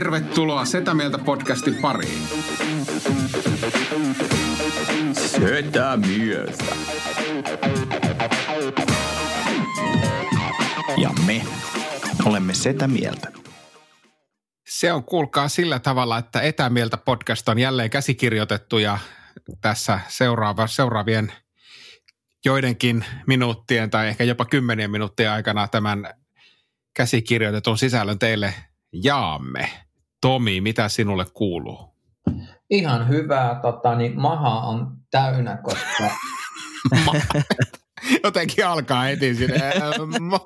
Tervetuloa Setä Mieltä podcastin pariin. Setä Mieltä. Ja me olemme Setä Mieltä. Se on kuulkaa sillä tavalla, että Etämieltä podcast on jälleen käsikirjoitettu ja tässä seuraava, seuraavien joidenkin minuuttien tai ehkä jopa kymmenien minuuttien aikana tämän käsikirjoitetun sisällön teille jaamme. Tomi, mitä sinulle kuuluu? Ihan hyvää. Tota, niin maha on täynnä, koska... Jotenkin alkaa heti sinne. Ma,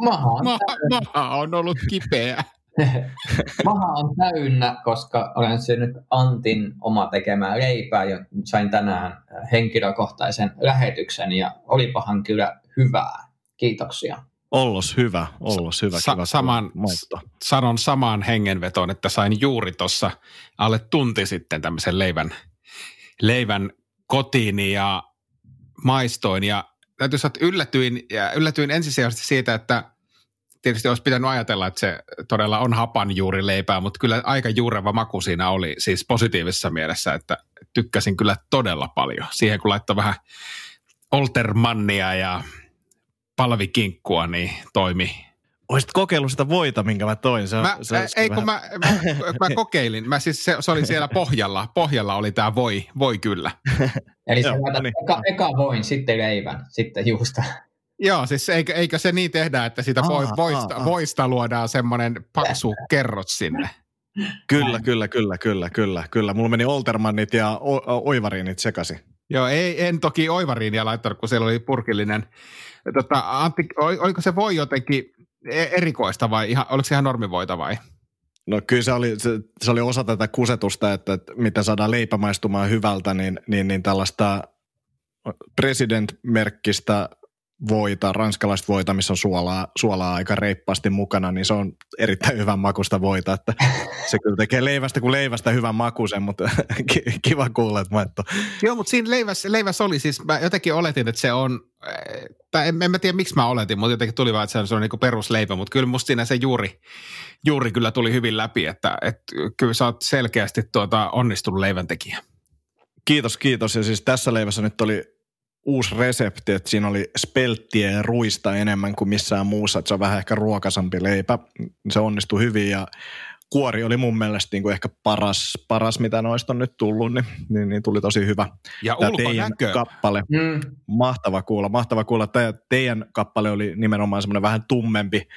maha, on ma, maha on ollut kipeä. maha on täynnä, koska olen syönyt Antin oma tekemää leipää ja sain tänään henkilökohtaisen lähetyksen ja olipahan kyllä hyvää. Kiitoksia. Ollos hyvä, ollos hyvä. Sa- kiva saman, sanon samaan hengenvetoon, että sain juuri tuossa alle tunti sitten tämmöisen leivän, leivän kotiin ja maistoin. Ja täytyy sanoa, että yllätyin, ja yllätyin ensisijaisesti siitä, että tietysti olisi pitänyt ajatella, että se todella on hapan juuri leipää, mutta kyllä aika juureva maku siinä oli, siis positiivisessa mielessä, että tykkäsin kyllä todella paljon. Siihen kun laittoi vähän Oltermannia ja palvikinkkua, niin toimi. Olisit kokeillut sitä voita, minkä mä toin. Se, mä, se ei, kun mä, mä, mä, kokeilin. Mä siis, se, se, oli siellä pohjalla. Pohjalla oli tämä voi, voi kyllä. Eli sä laitat niin. eka, eka voin, sitten leivän, sitten juusta. Joo, siis eikö, eikö se niin tehdä, että sitä aa, voista, aa, voista luodaan semmoinen paksu kerrot sinne? Kyllä, kyllä, kyllä, kyllä, kyllä, kyllä. Mulla meni Oltermannit ja o- Oivariinit sekaisin. Joo, ei, en toki Oivariinia laittanut, kun siellä oli purkillinen. Tota, Antti, oliko se voi jotenkin e-, erikoista vai ihan, oliko se ihan normivoita vai? No kyllä se oli, se, se oli osa tätä kusetusta, että, että miten saadaan leipä maistumaan hyvältä, niin, niin, niin tällaista president-merkkistä voita, ranskalaista voita, missä on suolaa, suolaa aika reippaasti mukana, niin se on erittäin hyvän makusta voita. Että se kyllä tekee leivästä kuin leivästä hyvän makuisen, mutta kiva kuulla, että maitto. Joo, mutta siinä leivässä, leivässä oli siis, mä jotenkin oletin, että se on, tai en, en mä tiedä miksi mä oletin, mutta jotenkin tuli vaan, että se on, se on niin perusleipä, mutta kyllä musta siinä se juuri, juuri kyllä tuli hyvin läpi, että, että kyllä sä oot selkeästi tuota onnistunut leiväntekijä. Kiitos, kiitos. Ja siis tässä leivässä nyt oli uusi resepti, että siinä oli spelttiä ja ruista enemmän kuin missään muussa, että se on vähän ehkä ruokasampi leipä. Se onnistui hyvin ja kuori oli mun mielestä niin kuin ehkä paras, paras, mitä noista on nyt tullut, niin, niin, niin tuli tosi hyvä. Ja Tämä ulkonäkö. kappale, mm. mahtava kuulla, mahtava kuulla. Tämä teidän kappale oli nimenomaan semmoinen vähän tummempi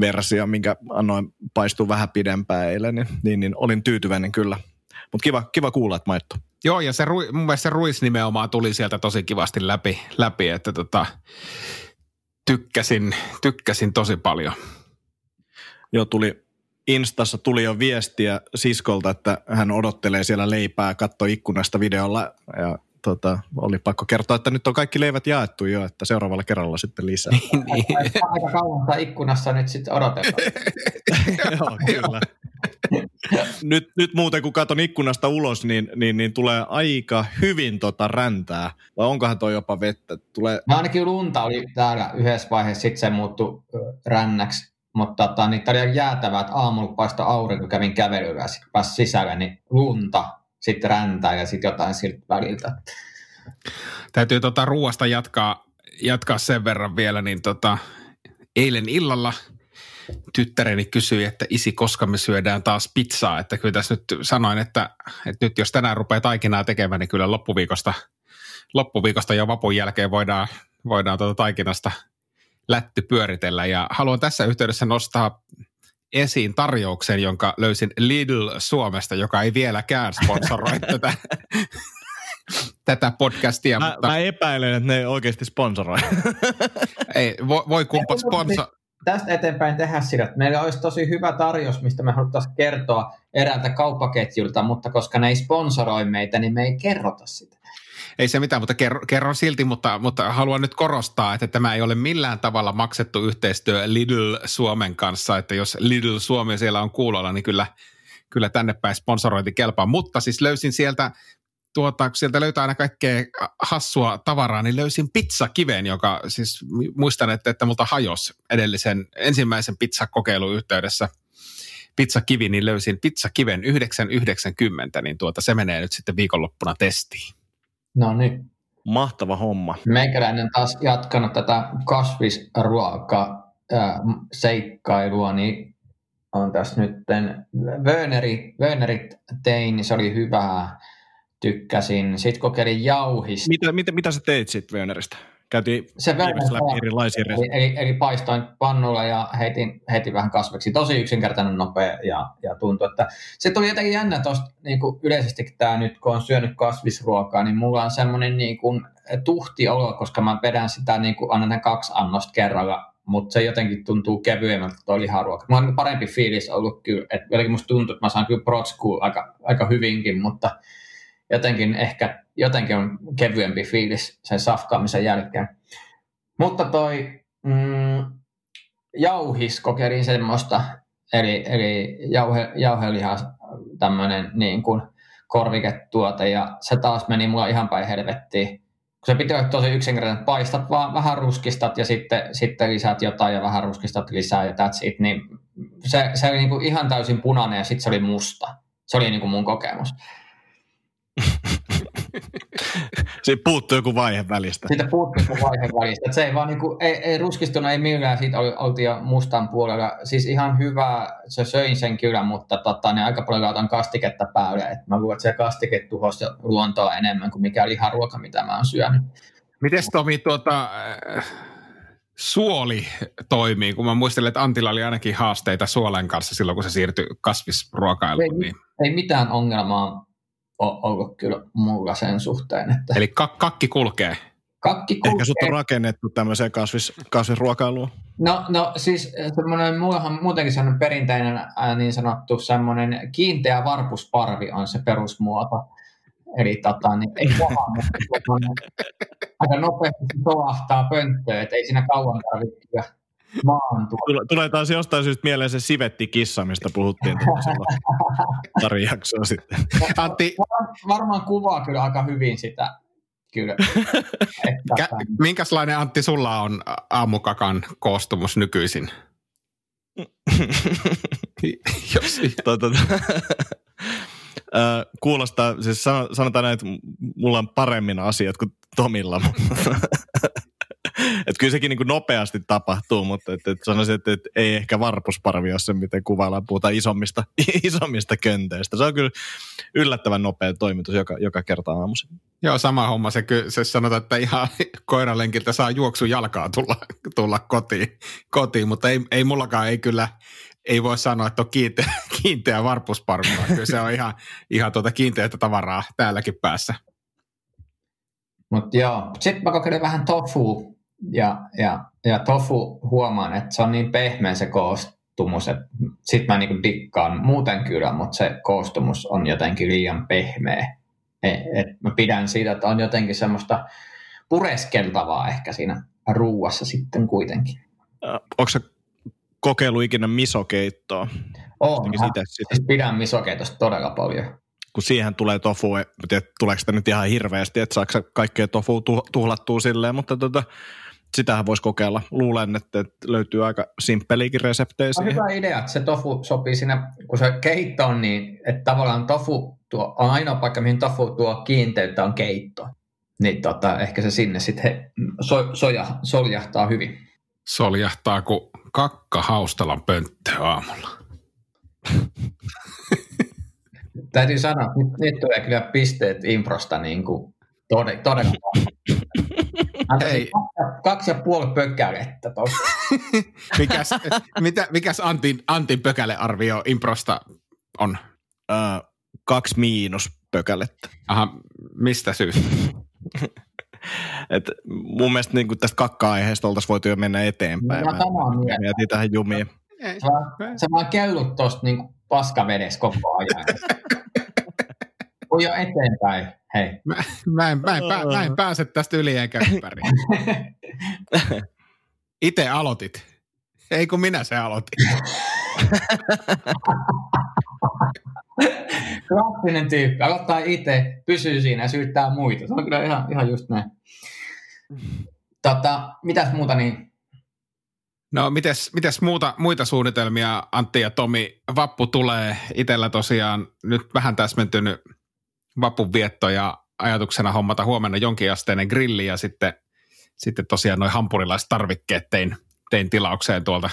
versio, minkä annoin paistua vähän pidempään eilen, niin, niin, niin olin tyytyväinen kyllä. Mutta kiva, kiva kuulla, että maitto. Joo, ja se, mun mielestä se Ruis nimenomaan tuli sieltä tosi kivasti läpi, läpi että tota, tykkäsin, tykkäsin tosi paljon. Joo, tuli Instassa tuli jo viestiä siskolta, että hän odottelee siellä leipää, katsoi ikkunasta videolla ja tota, oli pakko kertoa, että nyt on kaikki leivät jaettu jo, että seuraavalla kerralla sitten lisää. niin. Aika kauan ikkunassa nyt sitten odotetaan. Joo, kyllä nyt, nyt muuten kun katson ikkunasta ulos, niin, niin, niin tulee aika hyvin tota räntää. Vai onkohan toi jopa vettä? Tulee... No ainakin lunta oli täällä yhdessä vaiheessa, sitten se muuttui rännäksi. Mutta tota, niin tämä oli jäätävää, että aamulla paistoi aurinko, kävin kävelyllä ja sitten pääsi sisälle, niin lunta, sitten räntää ja sitten jotain siltä väliltä. Täytyy tota ruoasta jatkaa, jatkaa sen verran vielä, niin tota, eilen illalla – tyttäreni kysyi, että isi, koska me syödään taas pizzaa. Että kyllä tässä nyt sanoin, että, että nyt jos tänään rupeaa taikinaa tekemään, niin kyllä loppuviikosta, loppuviikosta jo vapun jälkeen voidaan, voidaan tuota taikinasta lätty pyöritellä. Ja haluan tässä yhteydessä nostaa esiin tarjouksen, jonka löysin Lidl Suomesta, joka ei vieläkään sponsoroi tätä, tätä podcastia. Mä, mutta... mä epäilen, että ne oikeasti sponsoroi. ei, voi, voi kumpa sponsor, tästä eteenpäin tehdä että meillä olisi tosi hyvä tarjous, mistä me haluttaisiin kertoa eräältä kauppaketjulta, mutta koska ne ei sponsoroi meitä, niin me ei kerrota sitä. Ei se mitään, mutta kerron, kerron silti, mutta, mutta haluan nyt korostaa, että tämä ei ole millään tavalla maksettu yhteistyö Lidl Suomen kanssa, että jos Lidl Suomi siellä on kuulolla, niin kyllä, kyllä tänne päin sponsorointi kelpaa. Mutta siis löysin sieltä tuota, kun sieltä löytää aina kaikkea hassua tavaraa, niin löysin pizzakiven, joka siis muistan, että, että multa hajos edellisen ensimmäisen pizzakokeilun yhteydessä pizzakivi, niin löysin pizzakiven 990, niin tuota, se menee nyt sitten viikonloppuna testiin. No niin. Mahtava homma. Meikäläinen taas jatkanut tätä kasvisruoka seikkailua, niin on tässä nyt Wönerit, Wönerit tein, niin se oli hyvää tykkäsin. Sitten kokeilin jauhista. Mitä, mitä, mitä sä teit sitten Wöneristä? Käytiin se läpi erilaisia eli, eli, eli, paistoin pannulla ja heitin, heitin vähän kasveksi. Tosi yksinkertainen, nopea ja, ja tuntui, että se tuli jotenkin jännä tuosta niin yleisesti tämä nyt, kun on syönyt kasvisruokaa, niin mulla on semmoinen niin kuin tuhti olo, koska mä vedän sitä niin kuin annan kaksi annosta kerralla, mutta se jotenkin tuntuu kevyemmältä tuo liharuoka. Mulla on niin parempi fiilis ollut kyllä, että vieläkin musta tuntuu, että mä saan kyllä protskua aika, aika hyvinkin, mutta jotenkin ehkä jotenkin on kevyempi fiilis sen safkaamisen jälkeen. Mutta toi mm, jauhis kokeilin semmoista, eli, eli jauhe, jauheliha tämmöinen niin kuin korviketuote, ja se taas meni mulla ihan päin helvettiin. Kun se piti olla tosi yksinkertainen, paistat vaan vähän ruskistat ja sitten, sitten lisät jotain ja vähän ruskistat lisää ja that's it, niin se, se oli niin kuin ihan täysin punainen ja sitten se oli musta. Se oli niin kuin mun kokemus. Siitä puuttuu joku vaihe välistä. Siitä puuttuu joku vaihe välistä. se ei vaan niinku, ei, ei ruskistunut, ei millään, siitä oltiin jo mustan puolella. Siis ihan hyvä, se söin sen kyllä, mutta tota, niin aika paljon laitan kastiketta päälle. Et mä luulen, että se kastike tuhosi luontoa enemmän kuin mikä liharuoka, mitä mä oon syönyt. Miten Tomi, tuota, äh, suoli toimii, kun mä muistelen, että Antilla oli ainakin haasteita suolen kanssa silloin, kun se siirtyi kasvisruokailuun. Ei, niin. ei mitään ongelmaa ollut kyllä mulla sen suhteen. Että... Eli kak- kakki kulkee? Kakki kulkee. Ehkä sut on rakennettu tämmöiseen kasvis, kasvisruokailuun? No, no siis semmoinen, mullahan muutenkin semmoinen perinteinen niin sanottu semmoinen kiinteä varpusparvi on se perusmuoto. Eli tota, niin ei paha, mutta aika nopeasti se solahtaa pönttöön, että ei siinä kauan tarvitse Tule, tulee taas jostain syystä mieleen se sivetti-kissa, mistä puhuttiin pari jaksoa sitten. Antti. Varmaan kuvaa kyllä aika hyvin sitä. Kyllä. Kä, minkälainen Antti sulla on aamukakan koostumus nykyisin? Jos, tota, kuulostaa, siis sanotaan näin, että mulla on paremmin asiat kuin Tomilla, että kyllä sekin niin kuin nopeasti tapahtuu, mutta et, et sanoisin, että et ei ehkä varpusparvi ole se, miten kuvaillaan, puhutaan isommista, isommista könteistä. Se on kyllä yllättävän nopea toimitus joka, joka kerta aamuisin. Joo, sama homma. Se, se sanotaan, että ihan koiralenkiltä saa juoksu jalkaa tulla, tulla kotiin, kotiin, mutta ei, ei mullakaan ei kyllä, ei voi sanoa, että on kiinteä, kiinteä varpusparvi, kyllä se on ihan, ihan tuota kiinteää tavaraa täälläkin päässä. Mutta joo, sitten mä kokeilin vähän tofu ja, ja, ja tofu huomaan, että se on niin pehmeä se koostumus, että sit mä niinku dikkaan muuten kyllä, mutta se koostumus on jotenkin liian pehmeä. Et, et mä pidän siitä, että on jotenkin semmoista pureskeltavaa ehkä siinä ruuassa sitten kuitenkin. Onko se kokeilu ikinä misokeittoa? Oon, siis pidän misokeitosta todella paljon kun siihen tulee tofu, tiedä, tuleeko sitä nyt ihan hirveästi, että saako kaikkea tofu tuhlattua silleen, mutta tota, sitähän voisi kokeilla. Luulen, että löytyy aika simppeliäkin reseptejä siihen. hyvä idea, että se tofu sopii sinne, kun se keitto on niin, että tavallaan tofu tuo, on ainoa paikka, mihin tofu tuo kiinteyttä on keitto. Niin tota, ehkä se sinne sitten so, soja, soljahtaa hyvin. Soljahtaa kuin kakka haustalan pönttö aamulla. Täytyy sanoa, että nyt, nyt tulee kyllä pisteet improsta niin kuin todella, todella Ei. Kaksi ja puoli pökälettä mikäs, mitä, mikäs Antin, Antin pökälearvio improsta on? Uh, kaksi miinus pökälettä. Aha, mistä syystä? Et mun mielestä niin kuin tästä kakka-aiheesta oltaisiin voitu jo mennä eteenpäin. Mä mieltä. Mietin tähän jumiin. Sä, sä vaan käylut tosta niin paskavedessä koko ajan. Voi jo eteenpäin, hei. Mä, mä, en, mä, en, pää, mä en pääse tästä yli eikä ympäri. Itse aloitit. Ei kun minä se aloitin. Klassinen tyyppi. Aloittaa itse, pysyy siinä ja syyttää muita. Se on kyllä ihan, ihan just näin. Tota, mitäs muuta niin? No mites, mites muuta, muita suunnitelmia Antti ja Tomi? Vappu tulee itsellä tosiaan nyt vähän täsmentynyt vapun vietto ja ajatuksena hommata huomenna jonkinasteinen grilli ja sitten, sitten tosiaan noin hampurilaistarvikkeet tein, tein tilaukseen tuolta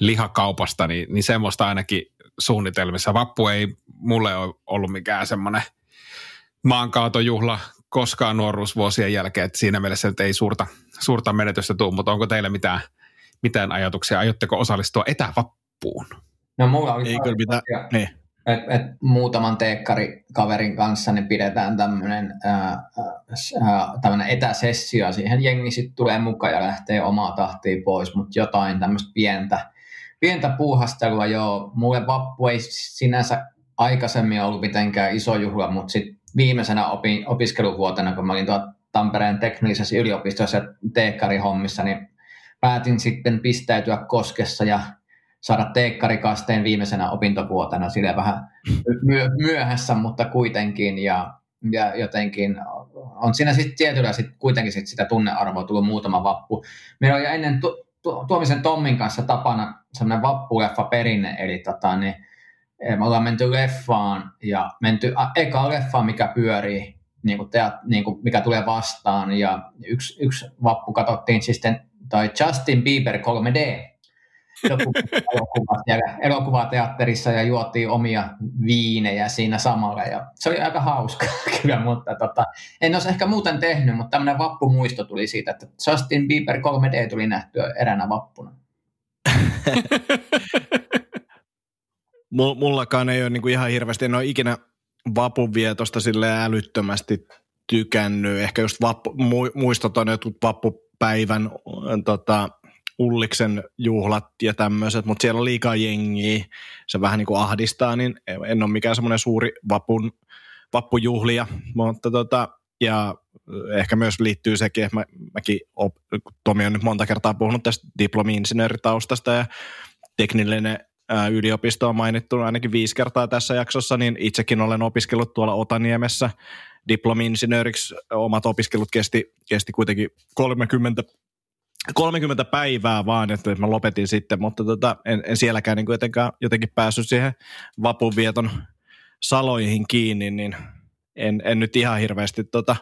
lihakaupasta, niin, niin semmoista ainakin suunnitelmissa. Vappu ei mulle ole ollut mikään semmoinen maankaatojuhla koskaan nuoruusvuosien jälkeen, että siinä mielessä nyt ei suurta, suurta menetystä tule, mutta onko teillä mitään, mitään ajatuksia? Aiotteko osallistua etävappuun? No mulla oli Ei kyllä mitään, niin. Et, et muutaman teekkarikaverin kanssa niin pidetään tämmöinen etäsessio. Siihen jengi sitten tulee mukaan ja lähtee omaa tahtiin pois, mutta jotain tämmöistä pientä, pientä puuhastelua joo. Mulle vappu ei sinänsä aikaisemmin ollut mitenkään iso juhla, mutta sitten viimeisenä opi, opiskeluvuotena, kun mä olin tuolla Tampereen teknisessä yliopistossa teekkarihommissa, niin päätin sitten pistäytyä koskessa ja saada teekkarikasteen viimeisenä opintovuotena sille vähän myö, myöhässä, mutta kuitenkin ja, ja jotenkin on siinä sitten tietyllä sit kuitenkin sit sitä tunnearvoa tullut muutama vappu. Meillä oli ennen tu, tu, Tuomisen Tommin kanssa tapana semmoinen vappuleffa perinne, eli tota, niin, me ollaan menty leffaan ja menty a, eka leffaan, mikä pyörii, niin kuin teat, niin kuin mikä tulee vastaan ja yksi, yksi vappu katsottiin sitten tai Justin Bieber 3D elokuvateatterissa ja juotiin omia viinejä siinä samalla. Ja se oli aika hauska kyllä, mutta tota, en olisi ehkä muuten tehnyt, mutta tämmöinen vappumuisto tuli siitä, että Justin Bieber 3D tuli nähtyä eränä vappuna. Mullakaan ei ole niin kuin ihan hirveästi, en ole ikinä vapunvietosta sille älyttömästi tykännyt. Ehkä just vappu, muistot on jotkut vappupäivän tota, Ulliksen juhlat ja tämmöiset, mutta siellä on liikaa jengiä, se vähän niin kuin ahdistaa, niin en ole mikään semmoinen suuri vapun, vappujuhlia, mutta tota, ja ehkä myös liittyy sekin, että mä, mäkin, op, Tomi on nyt monta kertaa puhunut tästä diplomi-insinööritaustasta ja teknillinen ää, yliopisto on mainittu ainakin viisi kertaa tässä jaksossa, niin itsekin olen opiskellut tuolla Otaniemessä diplomi-insinööriksi. Omat opiskelut kesti, kesti kuitenkin 30 30 päivää vaan, että mä lopetin sitten, mutta tota, en, en sielläkään niin jotenkin, jotenkin päässyt siihen vapunvieton saloihin kiinni, niin en, en nyt ihan hirveästi tota,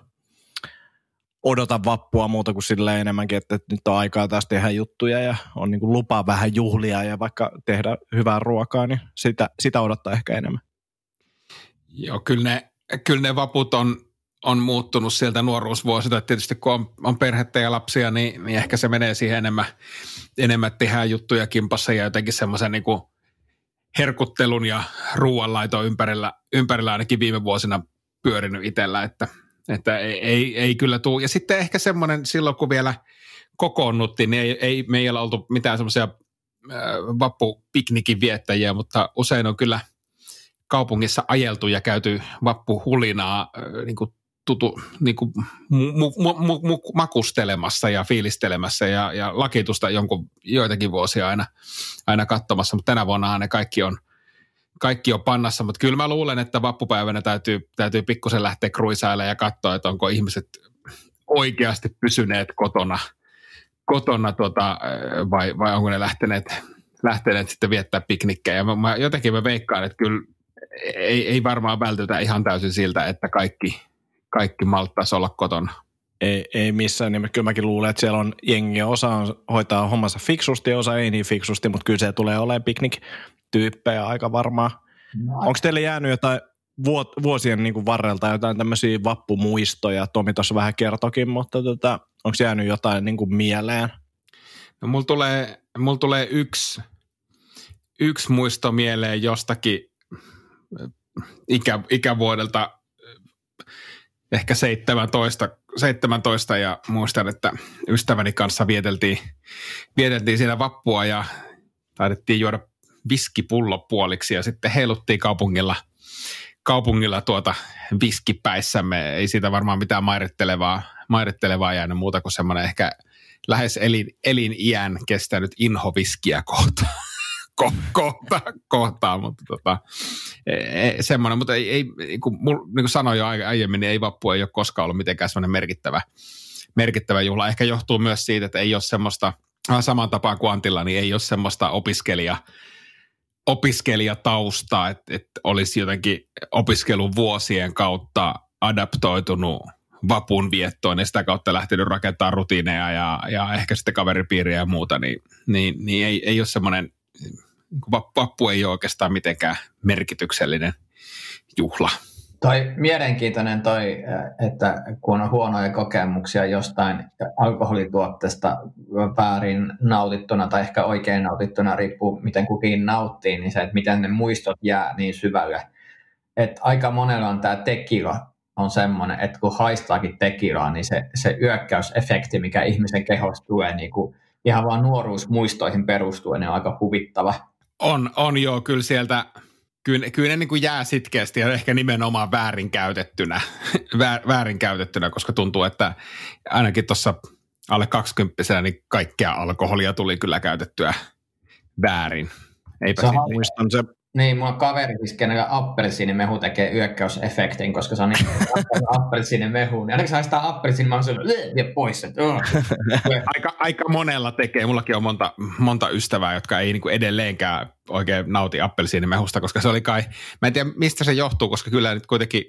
odota vappua muuta kuin sille enemmänkin, että, että nyt on aikaa taas tehdä juttuja ja on niin kuin lupa vähän juhlia ja vaikka tehdä hyvää ruokaa, niin sitä, sitä odottaa ehkä enemmän. Joo, kyllä ne, kyllä ne vaput on, on muuttunut sieltä nuoruusvuosilta. Tietysti kun on, on perhettä ja lapsia, niin, niin ehkä se menee siihen enemmän, enemmän tehdään juttuja kimpassa ja jotenkin semmoisen niin herkuttelun ja ruoanlaiton ympärillä, ympärillä ainakin viime vuosina pyörinyt itsellä, että, että ei, ei, ei kyllä tule. Ja sitten ehkä semmoinen silloin, kun vielä kokoonnuttiin, niin ei, ei meillä oltu mitään semmoisia vappupiknikin viettäjiä, mutta usein on kyllä kaupungissa ajeltu ja käyty vappuhulinaa niin kuin tutu, niin kuin mu, mu, mu, mu, makustelemassa ja fiilistelemässä ja, ja lakitusta jonkun joitakin vuosia aina, aina katsomassa, mutta tänä vuonna ne kaikki on, kaikki on pannassa, mutta kyllä mä luulen, että vappupäivänä täytyy, täytyy pikkusen lähteä kruisailemaan ja katsoa, että onko ihmiset oikeasti pysyneet kotona, kotona tota, vai, vai onko ne lähteneet, lähteneet sitten viettää piknikkejä. Mä, mä, jotenkin mä veikkaan, että kyllä ei, ei varmaan vältytä ihan täysin siltä, että kaikki, kaikki malttaisi olla kotona. Ei, ei missään nimessä. Kyllä mäkin luulen, että siellä on jengi, osa on, hoitaa hommansa fiksusti, osa ei niin fiksusti, mutta kyllä se tulee olemaan piknik-tyyppejä aika varmaan. No. Onko teille jäänyt jotain vuosien niin kuin varrelta jotain tämmöisiä vappumuistoja? Tomi tuossa vähän kertokin, mutta tota, onko jäänyt jotain niin kuin mieleen? No mulla tulee, mulla tulee yksi, yksi muisto mieleen jostakin ikä, ikävuodelta ehkä 17, 17 ja muistan, että ystäväni kanssa vieteltiin, vieteltiin siinä vappua ja taidettiin juoda viskipullo puoliksi ja sitten heiluttiin kaupungilla, kaupungilla tuota viskipäissämme. Ei siitä varmaan mitään mairittelevaa, mairittelevaa jäänyt muuta kuin semmoinen ehkä lähes elin, eliniän kestänyt inhoviskiä kohtaan ko- kohta, kohtaa, mutta tota, e, e, semmoinen, mutta ei, ei kuin, mul, niin kuin sanoin jo aiemmin, niin ei vappu ei ole koskaan ollut mitenkään semmoinen merkittävä, merkittävä juhla. Ehkä johtuu myös siitä, että ei ole semmoista, saman tapaan kuin Antilla, niin ei ole semmoista opiskelija, opiskelijataustaa, että, että olisi jotenkin opiskelun vuosien kautta adaptoitunut vapun viettoon ja sitä kautta lähtenyt rakentamaan rutiineja ja, ja ehkä sitten kaveripiiriä ja muuta, niin, niin, niin ei, ei ole semmoinen vappu ei ole oikeastaan mitenkään merkityksellinen juhla. Toi mielenkiintoinen toi, että kun on huonoja kokemuksia jostain alkoholituotteesta väärin nautittuna tai ehkä oikein nautittuna, riippuu miten kukin nauttii, niin se, että miten ne muistot jää niin syvälle. Että aika monella on tämä tekila on semmoinen, että kun haistaakin tekilaa, niin se, se yökkäysefekti, mikä ihmisen kehosta tulee niin kuin ihan vaan nuoruusmuistoihin perustuen, on aika huvittava. On, on joo, kyllä sieltä, kyllä, kyllä ne niin kuin jää sitkeästi ja ehkä nimenomaan väärinkäytettynä, väärinkäytettynä, koska tuntuu, että ainakin tuossa alle 20 niin kaikkea alkoholia tuli kyllä käytettyä väärin. Eipä se muistan se niin, mulla on kaveri, siis kenellä appelsiinimehu tekee yökkäysefektin, koska se on niin appelsiinimehu. Niin ainakin saa sitä appelsiini, mä oon ja pois. Että, oh. aika, aika monella tekee. Mullakin on monta, monta ystävää, jotka ei niin kuin edelleenkään oikein nauti appelsiinimehusta, koska se oli kai, mä en tiedä mistä se johtuu, koska kyllä nyt kuitenkin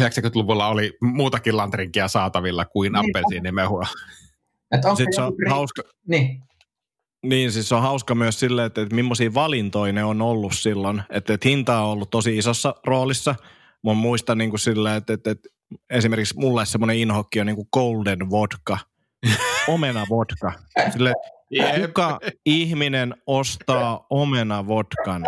90-luvulla oli muutakin lantrinkia saatavilla kuin niin, appelsiinimehua. Sitten se on hauska, niin. Niin, siis on hauska myös silleen, että, että millaisia valintoja ne on ollut silloin. Että, että hinta on ollut tosi isossa roolissa. Mä muistan niin kuin silleen, että, että, että esimerkiksi mulle semmoinen inhokki on niin kuin golden vodka. Omena vodka. Sille, kuka ihminen ostaa omena vodkan?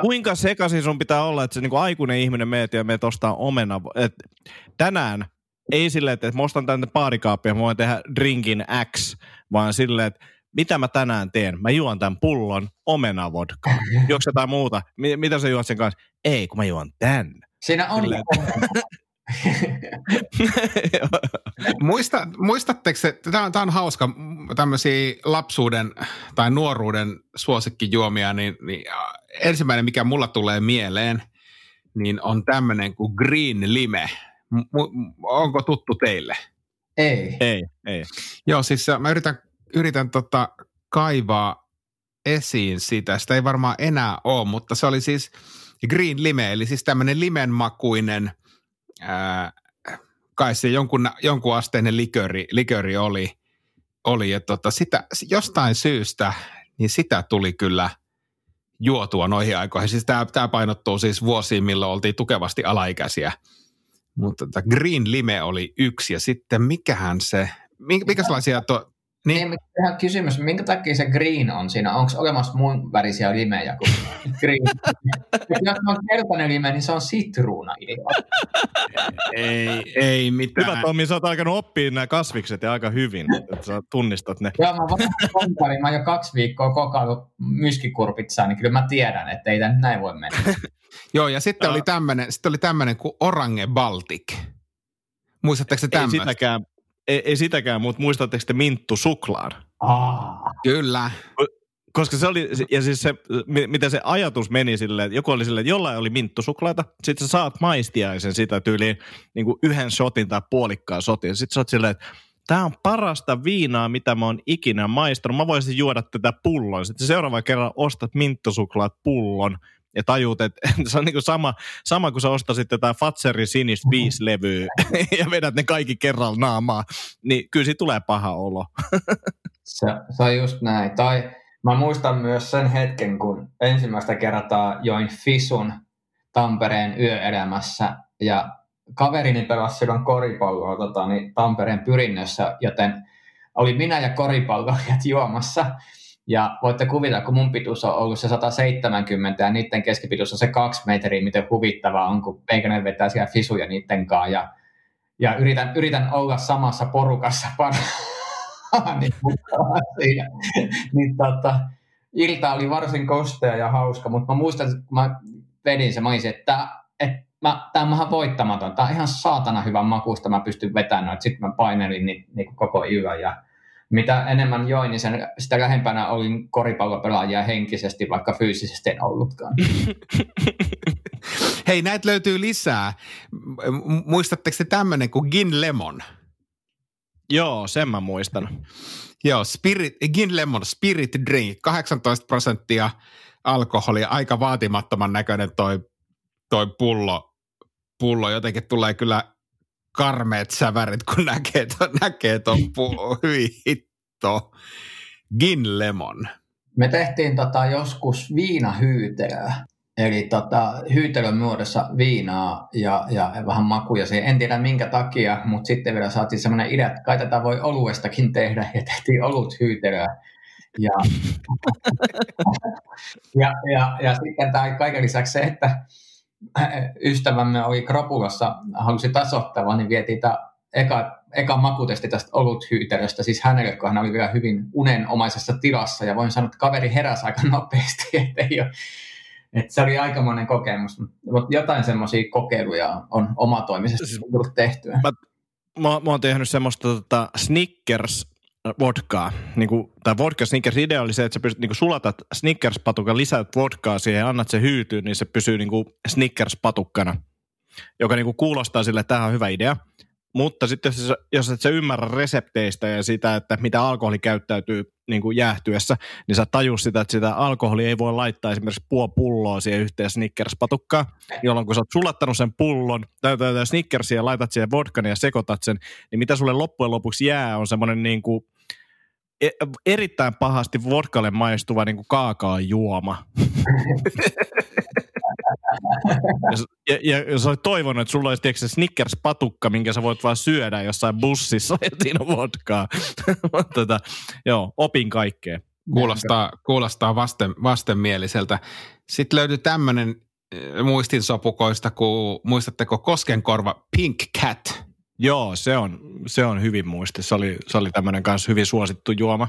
Kuinka sekaisin sun pitää olla, että se niin kuin aikuinen ihminen meet ja meet ostaa omena. Et tänään ei silleen, että mä ostan tänne paarikaappia, mä voin tehdä drinkin X, vaan silleen, että mitä mä tänään teen? Mä juon tämän pullon omenavodkaa. Juokse jotain muuta? M- mitä sä juot sen kanssa? Ei, kun mä juon tän. Siinä on silleen, Muista, muistatteko, että tämä on, tämä on hauska, tämmöisiä lapsuuden tai nuoruuden suosikkijuomia, niin, niin ensimmäinen, mikä mulla tulee mieleen, niin on tämmöinen kuin Green Lime – onko tuttu teille? Ei. Ei, ei. Joo, siis mä yritän, yritän tota kaivaa esiin sitä. Sitä ei varmaan enää ole, mutta se oli siis Green Lime, eli siis tämmöinen limenmakuinen, ää, kai se jonkun, jonkun asteinen liköri, liköri oli, oli ja tota, sitä, jostain syystä, niin sitä tuli kyllä juotua noihin aikoihin. Siis tämä painottuu siis vuosiin, milloin oltiin tukevasti alaikäisiä – mutta tota Green Lime oli yksi ja sitten mikähän se, mikä sellaisia to, niin. Niin, ihan kysymys, minkä takia se green on siinä? Onko olemassa muun värisiä limejä kuin green? Jos on keltainen lime, niin se on sitruuna. ei, ei mitään. Hyvä Tommi, sä oot alkanut oppia nämä kasvikset ja aika hyvin, että sä tunnistat ne. Joo, mä vaan mä jo kaksi viikkoa kokaillut myskikurpitsaa, niin kyllä mä tiedän, että ei näin voi mennä. Joo, ja sitten oli tämmöinen, sitten oli tämmöinen kuin Orange Baltic. Muistatteko se tämmöistä? Ei sitäkään, ei, ei sitäkään, mutta muistatteko te Minttu Suklaan? Ah. Kyllä. Koska se oli, ja siis se, miten se ajatus meni silleen, että joku oli silleen, että jollain oli minttusuklaata, sitten sä saat maistiaisen sitä tyyliin niin kuin yhden shotin tai puolikkaan shotin. Sitten sä oot silleen, että tämä on parasta viinaa, mitä mä oon ikinä maistanut. Mä voisin juoda tätä pullon. Sitten seuraava kerran ostat minttusuklaat pullon – ja tajuut, että se on niin kuin sama, sama kuin sä ostasit tätä Fatserin sinistä viisi levyä ja vedät ne kaikki kerralla naamaa, niin kyllä siitä tulee paha olo. se, se on just näin. Tai mä muistan myös sen hetken, kun ensimmäistä kertaa join Fisun Tampereen yöelämässä ja kaverini pelasi silloin koripalloa tota, niin Tampereen pyrinnössä, joten oli minä ja koripalloilijat juomassa. Ja voitte kuvitella, kun mun pituus on ollut se 170 ja niiden keskipituus on se kaksi metriä, miten huvittavaa on, kun ne vetää siellä fisuja niiden kanssa. Ja ja yritän, yritän olla samassa porukassa parhaani siinä. niin tota, ilta oli varsin kostea ja hauska, mutta mä muistan, että mä vedin se, mä olisin, että että mä, tämä on vähän voittamaton. Tämä on ihan saatana hyvän makusta, mä pystyn vetämään. Sitten mä painelin niin, niin koko illan ja mitä enemmän join, niin sen, sitä lähempänä olin koripallopelaajia henkisesti, vaikka fyysisesti en ollutkaan. Hei, näitä löytyy lisää. Muistatteko te tämmöinen kuin Gin Lemon? Joo, sen mä muistan. Joo, Spirit, Gin Lemon Spirit Drink, 18 prosenttia alkoholia, aika vaatimattoman näköinen toi, toi pullo. Pullo jotenkin tulee kyllä karmeet sävärit, kun näkee ton, näkee ton pu- hyi hitto. Gin Lemon. Me tehtiin tota joskus viinahyytelöä, eli tota, hyytelön muodossa viinaa ja, ja vähän makuja siihen. En tiedä minkä takia, mutta sitten vielä saatiin sellainen idea, että kai tätä voi oluestakin tehdä ja tehtiin olut hyytelöä. Ja, ja, ja, ja sitten tämä kaiken lisäksi se, että ystävämme oli Krapulassa, halusi tasoittaa, niin vietiin tämä eka, eka makutesti tästä oluthyytelöstä, siis hänelle, kun hän oli vielä hyvin unenomaisessa tilassa, ja voin sanoa, että kaveri heräsi aika nopeasti, että ei ole, että se oli aikamoinen kokemus, mutta jotain semmoisia kokeiluja on omatoimisesti siis, tullut tehtyä. Mä, mä, mä oon tehnyt semmoista tota, Snickers vodkaa. Niin kuin, tai vodka Snickers idea oli se, että sä pystyt, niin sulatat Snickers-patukan, lisäät vodkaa siihen ja annat se hyytyä, niin se pysyy niin kuin Snickers-patukkana, joka niin kuin kuulostaa sille, että tämä on hyvä idea. Mutta sitten jos, jos et sä ymmärrä resepteistä ja sitä, että mitä alkoholi käyttäytyy niin kuin jäähtyessä, niin sä tajus sitä, että sitä alkoholia ei voi laittaa esimerkiksi puo pulloa siihen yhteen Snickers-patukkaan, jolloin kun sä oot sulattanut sen pullon, tai, Snickersia ja laitat siihen vodkan ja sekoitat sen, niin mitä sulle loppujen lopuksi jää on semmoinen niin kuin erittäin pahasti vodkalle maistuva niin kuin kaakaan juoma. ja, ja, ja sä olet toivonut, että sulla olisi tiedätkö, Snickers-patukka, minkä sä voit vaan syödä jossain bussissa ja siinä on vodkaa. tota, joo, opin kaikkea. Kuulostaa, kuulostaa vasten, vastenmieliseltä. Sitten löytyy tämmöinen eh, muistinsopukoista, kun muistatteko Koskenkorva Pink Cat – Joo, se on, se on hyvin muisti. Se oli, se oli tämmöinen kanssa hyvin suosittu juoma.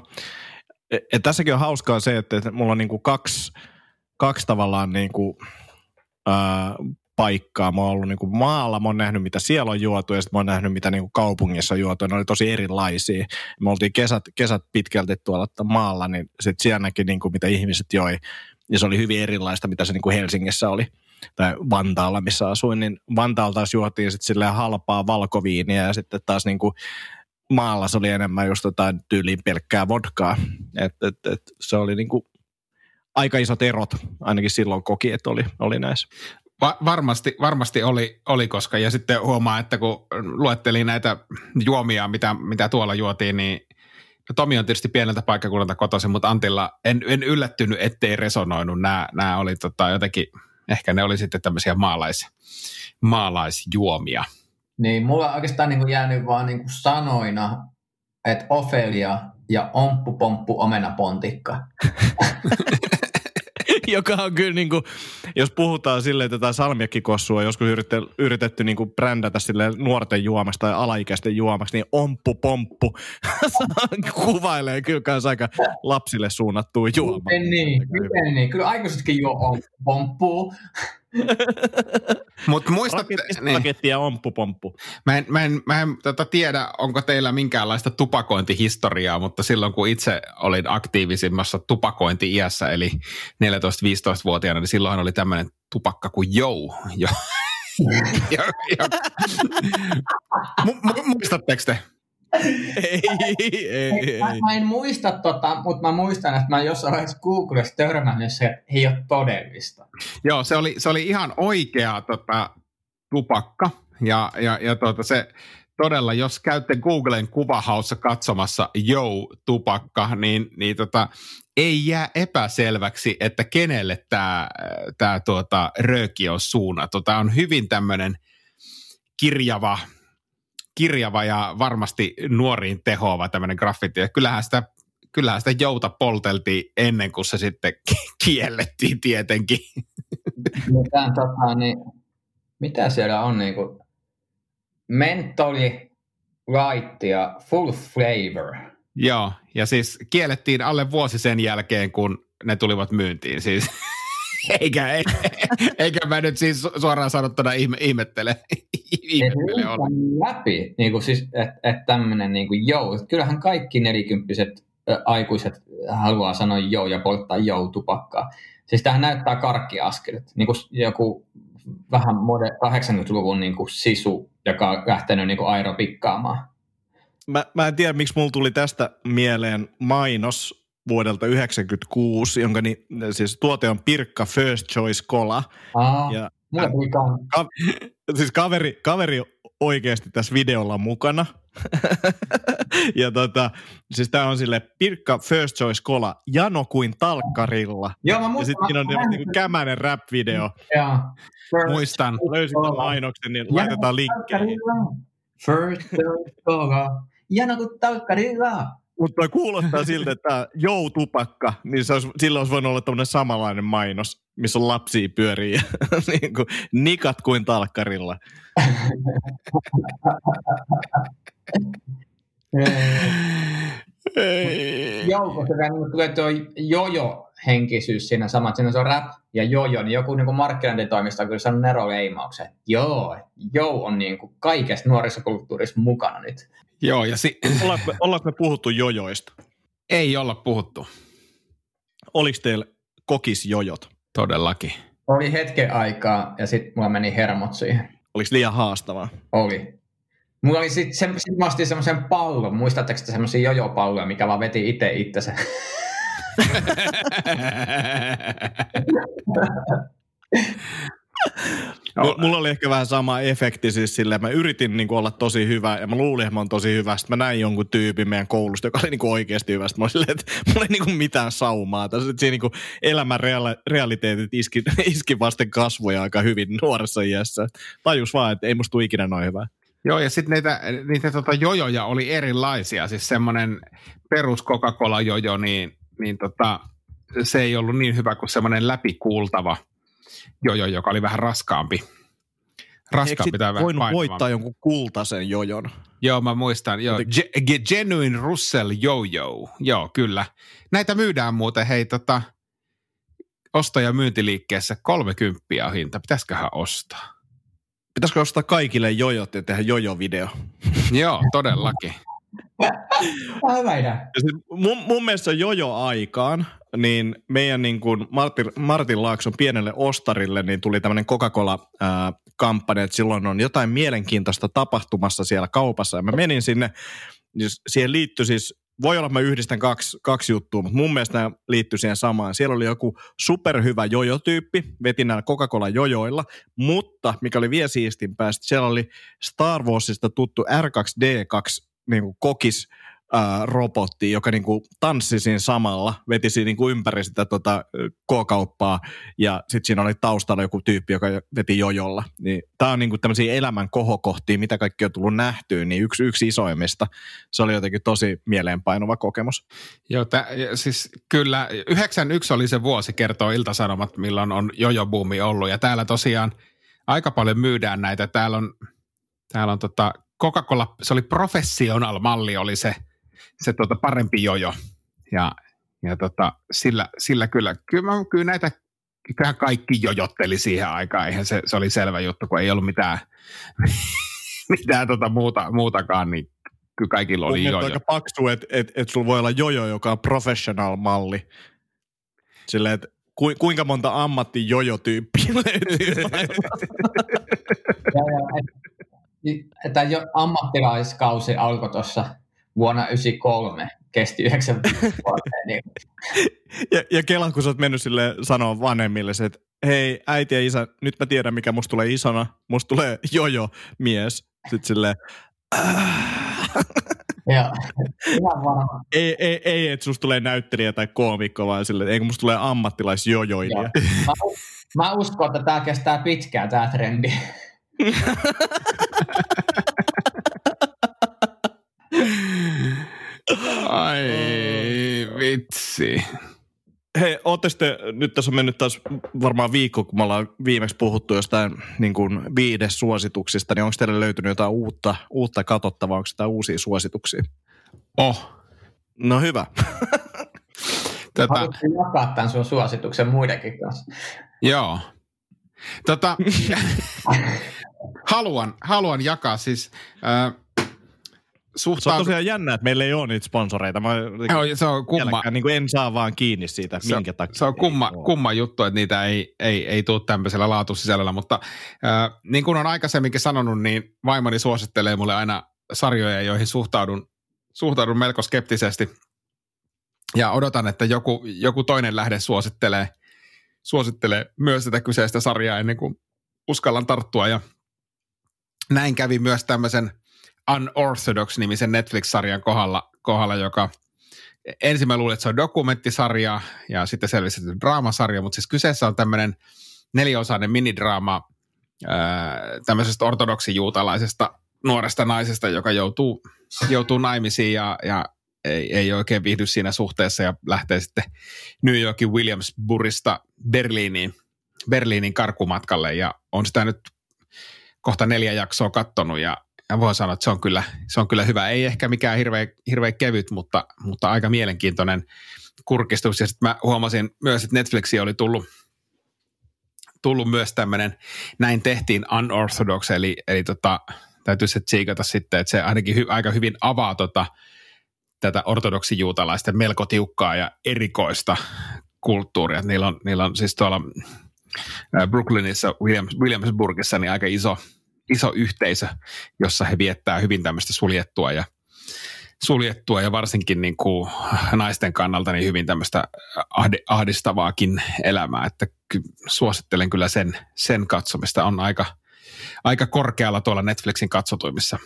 Et, et tässäkin on hauskaa se, että, että mulla on niinku kaksi, kaksi tavallaan niinku, ää, paikkaa. Mä oon ollut niinku maalla, mä oon nähnyt mitä siellä on juotu ja sitten mä oon nähnyt mitä niinku kaupungissa on juotu. Ne oli tosi erilaisia. Me oltiin kesät, kesät pitkälti tuolla maalla, niin sitten siellä näki niinku, mitä ihmiset joi. Ja se oli hyvin erilaista, mitä se niinku Helsingissä oli tai Vantaalla, missä asuin, niin Vantaalla taas juotiin sitten silleen halpaa valkoviiniä ja sitten taas niin kuin maalla se oli enemmän just jotain tyyliin pelkkää vodkaa. Et, et, et, se oli niin kuin aika isot erot, ainakin silloin koki, että oli, oli näissä. Va- varmasti, varmasti oli, oli, koska ja sitten huomaa, että kun luettelin näitä juomia, mitä, mitä tuolla juotiin, niin no Tomi on tietysti pieneltä paikkakunnalta kotoisin, mutta Antilla en, en yllättynyt, ettei resonoinut. Nämä, nämä oli tota, jotenkin ehkä ne oli sitten tämmöisiä maalais, maalaisjuomia. Niin, mulla on oikeastaan niin kuin jäänyt vaan niin kuin sanoina, että Ofelia ja Omppu Pomppu Omenapontikka. joka on kyllä niin kuin, jos puhutaan silleen, että tätä salmiakkikossua on joskus yritetty, yritetty niin kuin brändätä sille nuorten juomasta tai alaikäisten juomaksi, niin omppu pomppu kuvailee kyllä kanssa aika lapsille suunnattua juomaa. Miten niin, miten niin. Kyllä aikuisetkin juo omppu pomppu. Muistat... Raketti, niin. ja omppupomppu. Mä en, mä en, mä en tota tiedä, onko teillä minkäänlaista tupakointihistoriaa, mutta silloin kun itse olin aktiivisimmassa tupakointi-iässä, eli 14-15-vuotiaana, niin silloin oli tämmöinen tupakka kuin Jou. Jo. ja, ja, mu, muistatteko te? Ei, ei, ei. Mä, mä en muista tota, mutta mä muistan, että mä jossain vaiheessa Googlessa törmännyt se, että ei ole todellista. Joo, se oli, se oli ihan oikea tota, tupakka. Ja, ja, ja tota, se todella, jos käytte Googlen kuvahaussa katsomassa Jou tupakka, niin, niin tota, ei jää epäselväksi, että kenelle tämä tää, tuota, rööki on suunnattu. Tämä on hyvin tämmöinen kirjava – kirjava ja varmasti nuoriin tehoava tämmöinen graffiti. Ja kyllähän sitä, kyllähän sitä jouta polteltiin ennen kuin se sitten kiellettiin tietenkin. Mitä, tota, niin, mitä siellä on niin kuin, mentoli, light ja full flavor. Joo, ja siis kiellettiin alle vuosi sen jälkeen, kun ne tulivat myyntiin. Siis eikä, eikä, eikä mä nyt siis suoraan sanottuna ihme, ihmettele, ihmettele olla. läpi, niin kuin siis, että et tämmöinen niin kuin joo, kyllähän kaikki nelikymppiset ä, aikuiset haluaa sanoa joo ja polttaa joo tupakkaa. Siis tähän näyttää karkkiaskelet, niin kuin joku vähän mode 80-luvun niin kuin sisu, joka on lähtenyt niin kuin aeropikkaamaan. Mä, mä en tiedä, miksi mulla tuli tästä mieleen mainos vuodelta 1996, jonka ni, siis tuote on Pirkka First Choice Cola. Aa, ja, ka, siis kaveri, kaveri oikeasti tässä videolla mukana. ja tota, siis tää on sille Pirkka First Choice Cola, jano kuin talkkarilla. Joo, mä muistan. Ja sitten siinä on niinku kämänen rap-video. Joo. Muistan. Löysin tämän mainoksen, niin laitetaan linkkiä. First Choice Cola, jano kuin talkkarilla. Mutta kuulostaa siltä, että jou tupakka, niin se olisi, silloin olisi voinut olla tämmöinen samanlainen mainos, missä on lapsia pyörii ja niin kuin, nikat kuin talkkarilla. Koska niin tulee tuo jojo-henkisyys siinä sama, siinä se on rap ja jojo, niin joku niin markkinointitoimista on kyllä saanut neroleimauksen. Joo, joo on niin kuin kaikessa nuorisokulttuurissa mukana nyt. Joo, ja si- ollaanko, me, ollaanko me puhuttu jojoista? Ei olla puhuttu. Oliko teillä kokisjojot? Todellakin. Oli hetken aikaa ja sitten mulla meni hermot siihen. Oliko liian haastavaa? Oli. Mulla oli sitten se, sit mä ostin semmoisen pallon, muistatteko te semmoisia jojopalloja, mikä vaan veti itse itsensä? Mulla oli ehkä vähän sama efekti siis silleen, mä yritin niin kuin olla tosi hyvä ja mä luulin, että mä oon tosi hyvä. Sitten mä näin jonkun tyypin meidän koulusta, joka oli niin kuin oikeasti hyvä. Sitten mä olin silleen, että mulla ei niin kuin mitään saumaa. Tässä siinä niin kuin elämän reali- realiteetit iski, iski vasten kasvoja aika hyvin nuoressa iässä. Tajus vaan, että ei musta tule ikinä noin hyvää. Joo, ja sitten niitä, niitä tota jojoja oli erilaisia. Siis semmoinen perus Coca-Cola-jojo, niin, niin tota, se ei ollut niin hyvä kuin semmoinen läpikuultava – jojo, joka oli vähän raskaampi. Raskaampi tai voinut voittaa jonkun kultaisen jojon? Joo, mä muistan. Joo. Ge- Genuine Russell Jojo. Joo, kyllä. Näitä myydään muuten, hei tota, osto- ja myyntiliikkeessä 30 on hinta. Pitäisiköhän ostaa? Pitäisikö ostaa kaikille jojot ja tehdä jojo-video? Joo, todellakin. mun, mun mielestä jojo-aikaan, niin meidän niin kuin Martin, Martin Laakson pienelle ostarille niin tuli tämmöinen Coca-Cola-kampanja, että silloin on jotain mielenkiintoista tapahtumassa siellä kaupassa. Ja mä menin sinne, niin siihen liittyi siis voi olla, mä yhdistän kaksi, kaksi juttua, mutta mun mielestä nämä liittyy siihen samaan. Siellä oli joku superhyvä jojo-tyyppi, veti näillä Coca-Cola-jojoilla, mutta mikä oli vielä siistimpää, siellä oli Star Warsista tuttu R2D2 niin kuin kokis ää, robotti, joka niin kuin tanssi siinä samalla, veti siinä niin kuin ympäri sitä tota, K-kauppaa ja sitten siinä oli taustalla joku tyyppi, joka veti jojolla. Niin, Tämä on niin kuin tämmöisiä elämän kohokohtia, mitä kaikki on tullut nähtyä, niin yksi, yksi isoimmista. Se oli jotenkin tosi mieleenpainuva kokemus. Joo, tä, siis kyllä 91 oli se vuosi, kertoo Iltasanomat, milloin on jojobuumi ollut ja täällä tosiaan aika paljon myydään näitä. Täällä on, täällä on tota Coca-Cola, se oli professional-malli, oli se, se tuota parempi jojo. Ja, ja tota, sillä, sillä kyllä, kyllä, kyllä näitä kyllä kaikki jojotteli siihen aikaan. Eihän se, se oli selvä juttu, kun ei ollut mitään, mitään tota muuta, muutakaan, niin kyllä kaikilla oli jojo. aika paksu, että et, et sulla voi olla jojo, joka on professional-malli. Silleen, että ku, kuinka monta ammatti-jojo-tyyppiä löytyy? Tämä jo ammattilaiskausi alkoi tuossa vuonna 1993, kesti yhdeksän vuotta. Niin. ja, ja Kelan, kun sä oot mennyt sille sanoa vanhemmille, että hei äiti ja isä, nyt mä tiedän mikä musta tulee isona, musta tulee jojo mies. Sitten silleen, Joo, ihan Ei, ei, ei että susta tulee näyttelijä tai koomikko, vaan sille, eikö musta tulee ammattilaisjojoilija. Mä, mä uskon, että tämä kestää pitkään, tämä trendi. Ai vitsi. Hei, ootte sitten, nyt tässä on mennyt taas varmaan viikko, kun me ollaan viimeksi puhuttu jostain niin kuin viides suosituksista, niin onko teille löytynyt jotain uutta, uutta katsottavaa, onko jotain uusia suosituksia? Oh. No hyvä. Tätä... Haluatko jakaa tämän sun suosituksen muidenkin kanssa? Joo. Tota, haluan, haluan jakaa siis... Äh, suhtaan... Se on tosiaan jännä, että meillä ei ole niitä sponsoreita. Mä Joo, se on kumma. Niin kuin en saa vaan kiinni siitä, se, minkä takia. Se on kumma, kumma juttu, että niitä ei, ei, ei tule tämmöisellä laatusisällöllä, mutta äh, niin kuin on aikaisemminkin sanonut, niin vaimoni suosittelee mulle aina sarjoja, joihin suhtaudun, suhtaudun melko skeptisesti. Ja odotan, että joku, joku toinen lähde suosittelee, suosittelee myös tätä kyseistä sarjaa ennen kuin uskallan tarttua. Ja näin kävi myös tämmöisen – Unorthodox-nimisen Netflix-sarjan kohdalla, kohdalla joka ensin mä luulin, että se on dokumenttisarja ja sitten selvisi, että draamasarja, mutta siis kyseessä on tämmöinen neliosainen minidraama tämmöisestä ortodoksijuutalaisesta nuoresta naisesta, joka joutuu, joutuu naimisiin ja, ja ei, ei oikein viihdy siinä suhteessa ja lähtee sitten New Yorkin Williamsburgista Berliiniin, Berliinin karkumatkalle. Ja on sitä nyt kohta neljä jaksoa kattonut ja ja voin sanoa, että se on kyllä, se on kyllä hyvä. Ei ehkä mikään hirveän, hirveän kevyt, mutta, mutta aika mielenkiintoinen kurkistus. Ja sitten mä huomasin myös, että Netflixi oli tullut, tullut myös tämmöinen, näin tehtiin unorthodox, eli, eli tota, täytyy se tsiikata sitten, että se ainakin hy, aika hyvin avaa tota, tätä ortodoksijuutalaisten melko tiukkaa ja erikoista kulttuuria. Niillä on, niillä on siis tuolla Brooklynissa, Williams, Williamsburgissa, niin aika iso, iso yhteisö, jossa he viettää hyvin tämmöistä suljettua ja suljettua ja varsinkin niin kuin naisten kannalta niin hyvin tämmöistä ahdistavaakin elämää, että suosittelen kyllä sen, sen katsomista. On aika, aika korkealla tuolla Netflixin katsotuimissa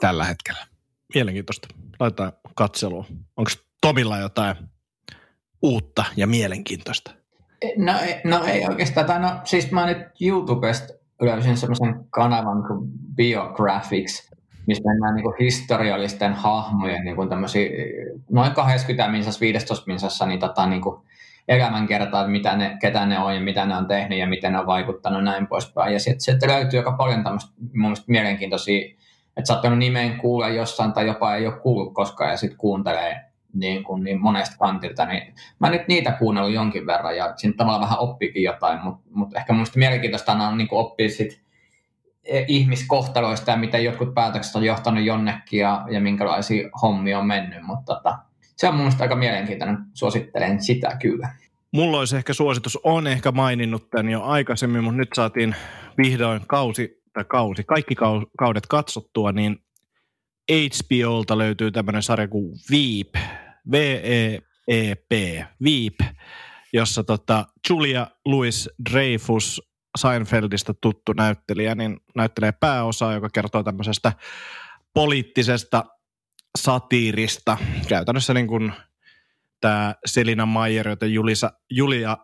tällä hetkellä. Mielenkiintoista. Laitetaan katselua. Onko Tomilla jotain uutta ja mielenkiintoista? No, no ei oikeastaan. Tai no, siis mä nyt YouTubesta löysin semmoisen kanavan kuin Biographics, missä mennään niin historiallisten hahmojen niin kuin noin 20 minsassa, 15 minsassa niin tota, niin kuin elämänkertaa, mitä ne, ketä ne on ja mitä ne on tehnyt ja miten ne on vaikuttanut näin poispäin. Ja sieltä löytyy aika paljon tämmöistä mun mielestä mielenkiintoisia, että saattanut nimeen kuulla jossain tai jopa ei ole kuullut koskaan ja sitten kuuntelee niin, kuin niin monesta kantilta, niin mä nyt niitä kuunnellut jonkin verran ja siinä tavallaan vähän oppikin jotain, mutta, mutta ehkä mun mielenkiintoista on niin oppia sit e, ihmiskohtaloista ja miten jotkut päätökset on johtanut jonnekin ja, ja minkälaisia hommia on mennyt, mutta tota, se on mun mielestä aika mielenkiintoinen, suosittelen sitä kyllä. Mulla olisi ehkä suositus, on ehkä maininnut tämän jo aikaisemmin, mutta nyt saatiin vihdoin kausi, tai kausi, kaikki kaudet katsottua, niin HBOlta löytyy tämmöinen sarja kuin Veep, V-E-E-P, Veep, jossa tota Julia Louis Dreyfus, Seinfeldistä tuttu näyttelijä, niin näyttelee pääosaa, joka kertoo tämmöisestä poliittisesta satiirista. Käytännössä niin kuin tämä Selina Mayer, jota Julisa, Julia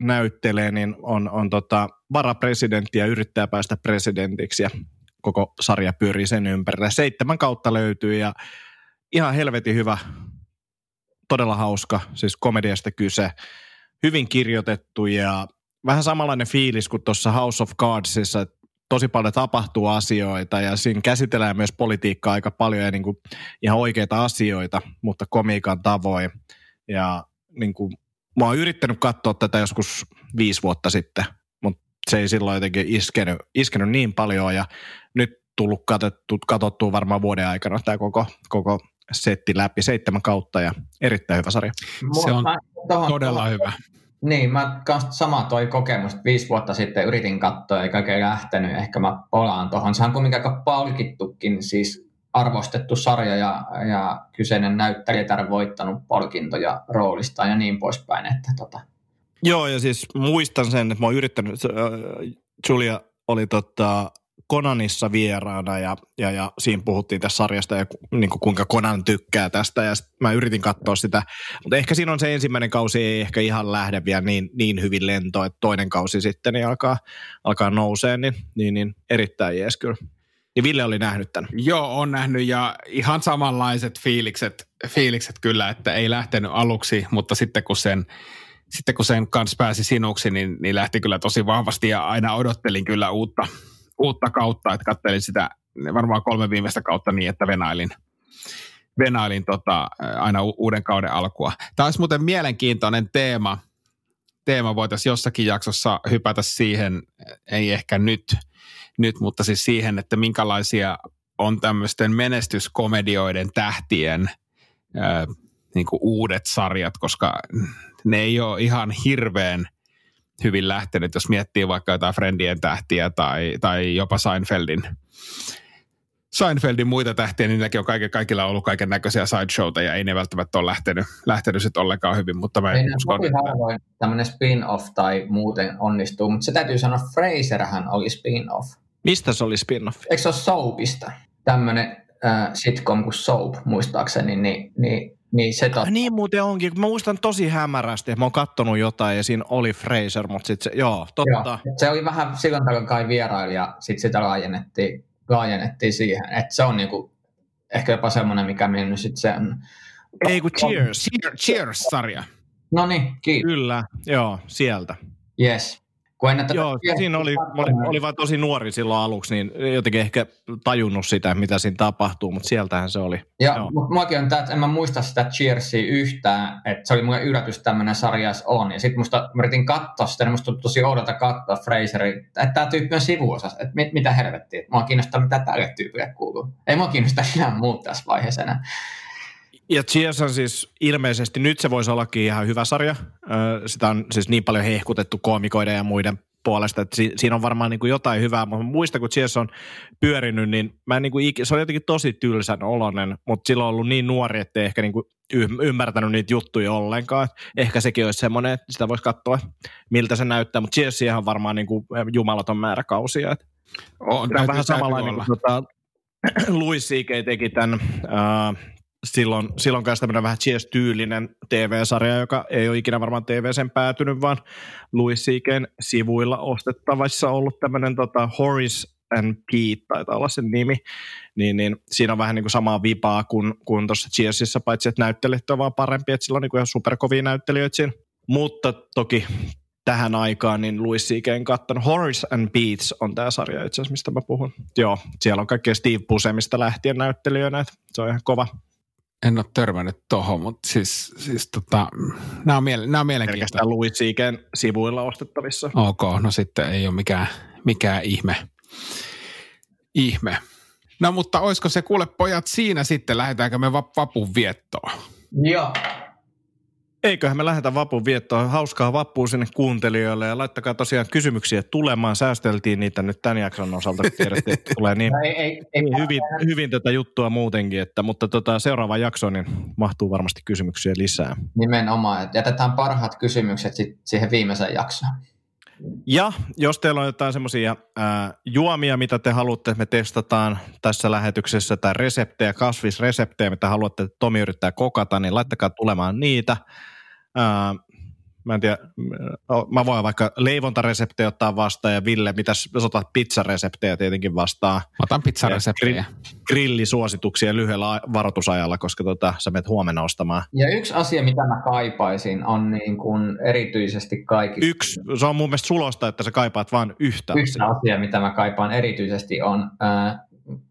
näyttelee, niin on, on tota varapresidentti ja yrittää päästä presidentiksi ja koko sarja pyörii sen ympärillä. Seitsemän kautta löytyy ja ihan helvetin hyvä, todella hauska, siis komediasta kyse, hyvin kirjoitettu ja vähän samanlainen fiilis kuin tuossa House of Cardsissa, että tosi paljon tapahtuu asioita ja siinä käsitellään myös politiikkaa aika paljon ja niin kuin ihan oikeita asioita, mutta komiikan tavoin. Ja niin kuin, mä oon yrittänyt katsoa tätä joskus viisi vuotta sitten, mutta se ei silloin jotenkin iskenyt, iskenyt niin paljon ja nyt tullut katsottu, katsottua varmaan vuoden aikana tämä koko, koko setti läpi, seitsemän kautta ja erittäin hyvä sarja. Se on tohon, todella tohon, hyvä. Niin, mä sama toi kokemus, että viisi vuotta sitten yritin katsoa eikä oikein lähtenyt, ehkä mä polaan tuohon. Se on kuitenkin aika palkittukin, siis arvostettu sarja ja, ja kyseinen näyttelijä voittanut palkintoja roolista ja niin poispäin. Että tota. Joo, ja siis muistan sen, että mä oon yrittänyt, äh, Julia oli tota, Konanissa vieraana ja, ja, ja siinä puhuttiin tästä sarjasta ja niin kuin kuinka Konan tykkää tästä ja mä yritin katsoa sitä, mutta ehkä siinä on se ensimmäinen kausi ei ehkä ihan lähde vielä niin, niin hyvin lentoon, että toinen kausi sitten niin alkaa, alkaa nousee, niin, niin, niin erittäin jees kyllä. Ja Ville oli nähnyt tämän. Joo, on nähnyt ja ihan samanlaiset fiilikset, fiilikset kyllä, että ei lähtenyt aluksi, mutta sitten kun sen sitten kun sen kanssa pääsi sinuksi, niin, niin lähti kyllä tosi vahvasti ja aina odottelin kyllä uutta, uutta kautta, että kattelin sitä varmaan kolme viimeistä kautta niin, että venailin, venailin tota, aina u- uuden kauden alkua. Tämä olisi muuten mielenkiintoinen teema. Teema voitaisiin jossakin jaksossa hypätä siihen, ei ehkä nyt, nyt mutta siis siihen, että minkälaisia on tämmöisten menestyskomedioiden tähtien ää, niin kuin uudet sarjat, koska ne ei ole ihan hirveän hyvin lähtenyt, jos miettii vaikka jotain Friendien tähtiä tai, tai jopa Seinfeldin, Seinfeldin muita tähtiä, niin nekin on kaiken, kaikilla ollut kaiken näköisiä sideshowta ja ei ne välttämättä ole lähtenyt, lähtenyt sit ollenkaan hyvin, mutta mä Ei en ne usko, kovin harvoin tämmöinen spin-off tai muuten onnistuu, mutta se täytyy sanoa, Fraserhän oli spin-off. Mistä se oli spin-off? Eikö se ole Soapista? Tämmöinen äh, sitcom kuin Soap, muistaakseni, niin, niin, niin se tot... Ah, niin muuten onkin, mä muistan tosi hämärästi, että mä oon kattonut jotain ja siinä oli Fraser, mutta sitten se, joo, totta. Joo, se oli vähän silloin tällöin kai vieraili ja sitten sitä laajennettiin, laajennettiin siihen. Että se on niinku ehkä jopa semmoinen, mikä mennyt sitten sen... Ei kun Cheers. Cheer, Cheers-sarja. No niin, kiitos. Kyllä, joo, sieltä. Yes. Kun tätä Joo, siinä oli, oli, oli vaan tosi nuori silloin aluksi, niin jotenkin ehkä tajunnut sitä, mitä siinä tapahtuu, mutta sieltähän se oli. Ja Joo. mutta muakin on tämä, että en mä muista sitä Cheersia yhtään, että se oli mulle yllätys tämmöinen sarja edes on. Ja sitten musta mä yritin katsoa sitä, niin musta tosi oudolta katsoa Fraserin, että tämä tyyppi on sivuosas, että mit, mitä helvettiä. Mua kiinnostaa, mitä tälle tyypille kuuluu. Ei mua kiinnosta ihan muut tässä vaiheessa enää. Ja Cheers on siis ilmeisesti, nyt se voisi ollakin ihan hyvä sarja. Sitä on siis niin paljon hehkutettu koomikoiden ja muiden puolesta, että si- siinä on varmaan niin kuin jotain hyvää, mutta muista kun Cheers on pyörinyt, niin mä en niin kuin se on jotenkin tosi tylsän oloinen, mutta silloin on ollut niin nuori, ettei ehkä niin kuin ymmärtänyt niitä juttuja ollenkaan. Ehkä sekin olisi semmoinen, että sitä voisi katsoa, miltä se näyttää, mutta Cheersia on varmaan niin kuin jumalaton määrä kausia. Että On, Tämä on vähän samanlainen kuin tota, Louis C.K. teki tämän äh, silloin, silloin kanssa tämmöinen vähän Cheers-tyylinen TV-sarja, joka ei ole ikinä varmaan TV-sen päätynyt, vaan Louis C.K.n sivuilla ostettavissa ollut tämmöinen tota, Horace and Pete, taitaa olla sen nimi, niin, niin siinä on vähän niin kuin samaa vipaa kuin, kuin tuossa Cheersissa, paitsi että näyttelijät on vaan parempi, että sillä on niin kuin ihan superkovia näyttelijöitä siinä. Mutta toki tähän aikaan, niin Louis C.K.n kattonut. Horace and Beats on tämä sarja itse asiassa, mistä mä puhun. Joo, siellä on kaikkea Steve Busemista lähtien näyttelijöinä, että se on ihan kova. En ole törmännyt tohon, mutta siis, siis tota, nämä on, miele- nämä on mielenkiintoista. Pelkästään Louis sivuilla ostettavissa. Ok, no sitten ei ole mikään, mikään ihme. Ihme. No mutta olisiko se, kuule pojat, siinä sitten, lähdetäänkö me vap- vapun viettoon? Joo. Eiköhän me lähdetä vapun viettoon. Hauskaa vappua sinne kuuntelijoille ja laittakaa tosiaan kysymyksiä tulemaan. Säästeltiin niitä nyt tämän jakson osalta, kun tiedettiin, että tulee niin, No Ei, ei, ei, niin hyvin, hyvin tätä juttua muutenkin, että, mutta tota, seuraava jakso niin mahtuu varmasti kysymyksiä lisää. Nimenomaan, että jätetään parhaat kysymykset sit siihen viimeiseen jaksoon. Ja jos teillä on jotain semmoisia juomia, mitä te haluatte, me testataan tässä lähetyksessä, tai reseptejä, kasvisreseptejä, mitä haluatte, että Tomi yrittää kokata, niin laittakaa tulemaan niitä. Ää, mä en tiedä, mä voin vaikka leivontareseptejä ottaa vastaan, ja Ville, mitäs jos otat pizzareseptejä tietenkin vastaan. Mä otan pizzareseptejä. Grillisuosituksia lyhyellä varoitusajalla, koska tota, sä menet huomenna ostamaan. Ja yksi asia, mitä mä kaipaisin, on niin kuin erityisesti kaikki. Yksi, se on mun mielestä sulosta, että sä kaipaat vain yhtä Yksi asiaa. asia, mitä mä kaipaan erityisesti on, ää,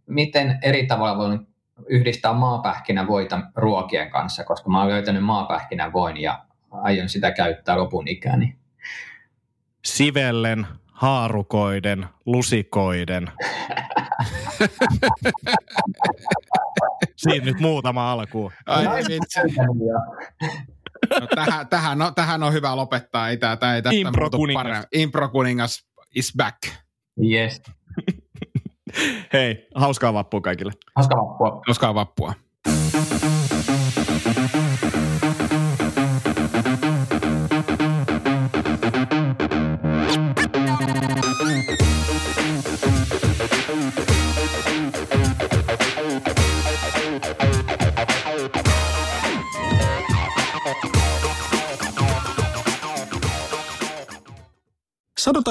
miten eri tavalla voin yhdistää maapähkinävoita ruokien kanssa, koska mä oon löytänyt maapähkinävoin ja aion sitä käyttää lopun ikäni. sivellen, haarukoiden, lusikoiden. Siinä nyt muutama alku. Ai vitsi. No, tähän, tähän, on, tähän on hyvä lopettaa. Ei tää, tää ei tästä muutu Impro-kuningas. paremmin. Impro-kuningas is back. Yes. Hei, hauskaa vappua kaikille. Hauska vappua. Koskaan vappua.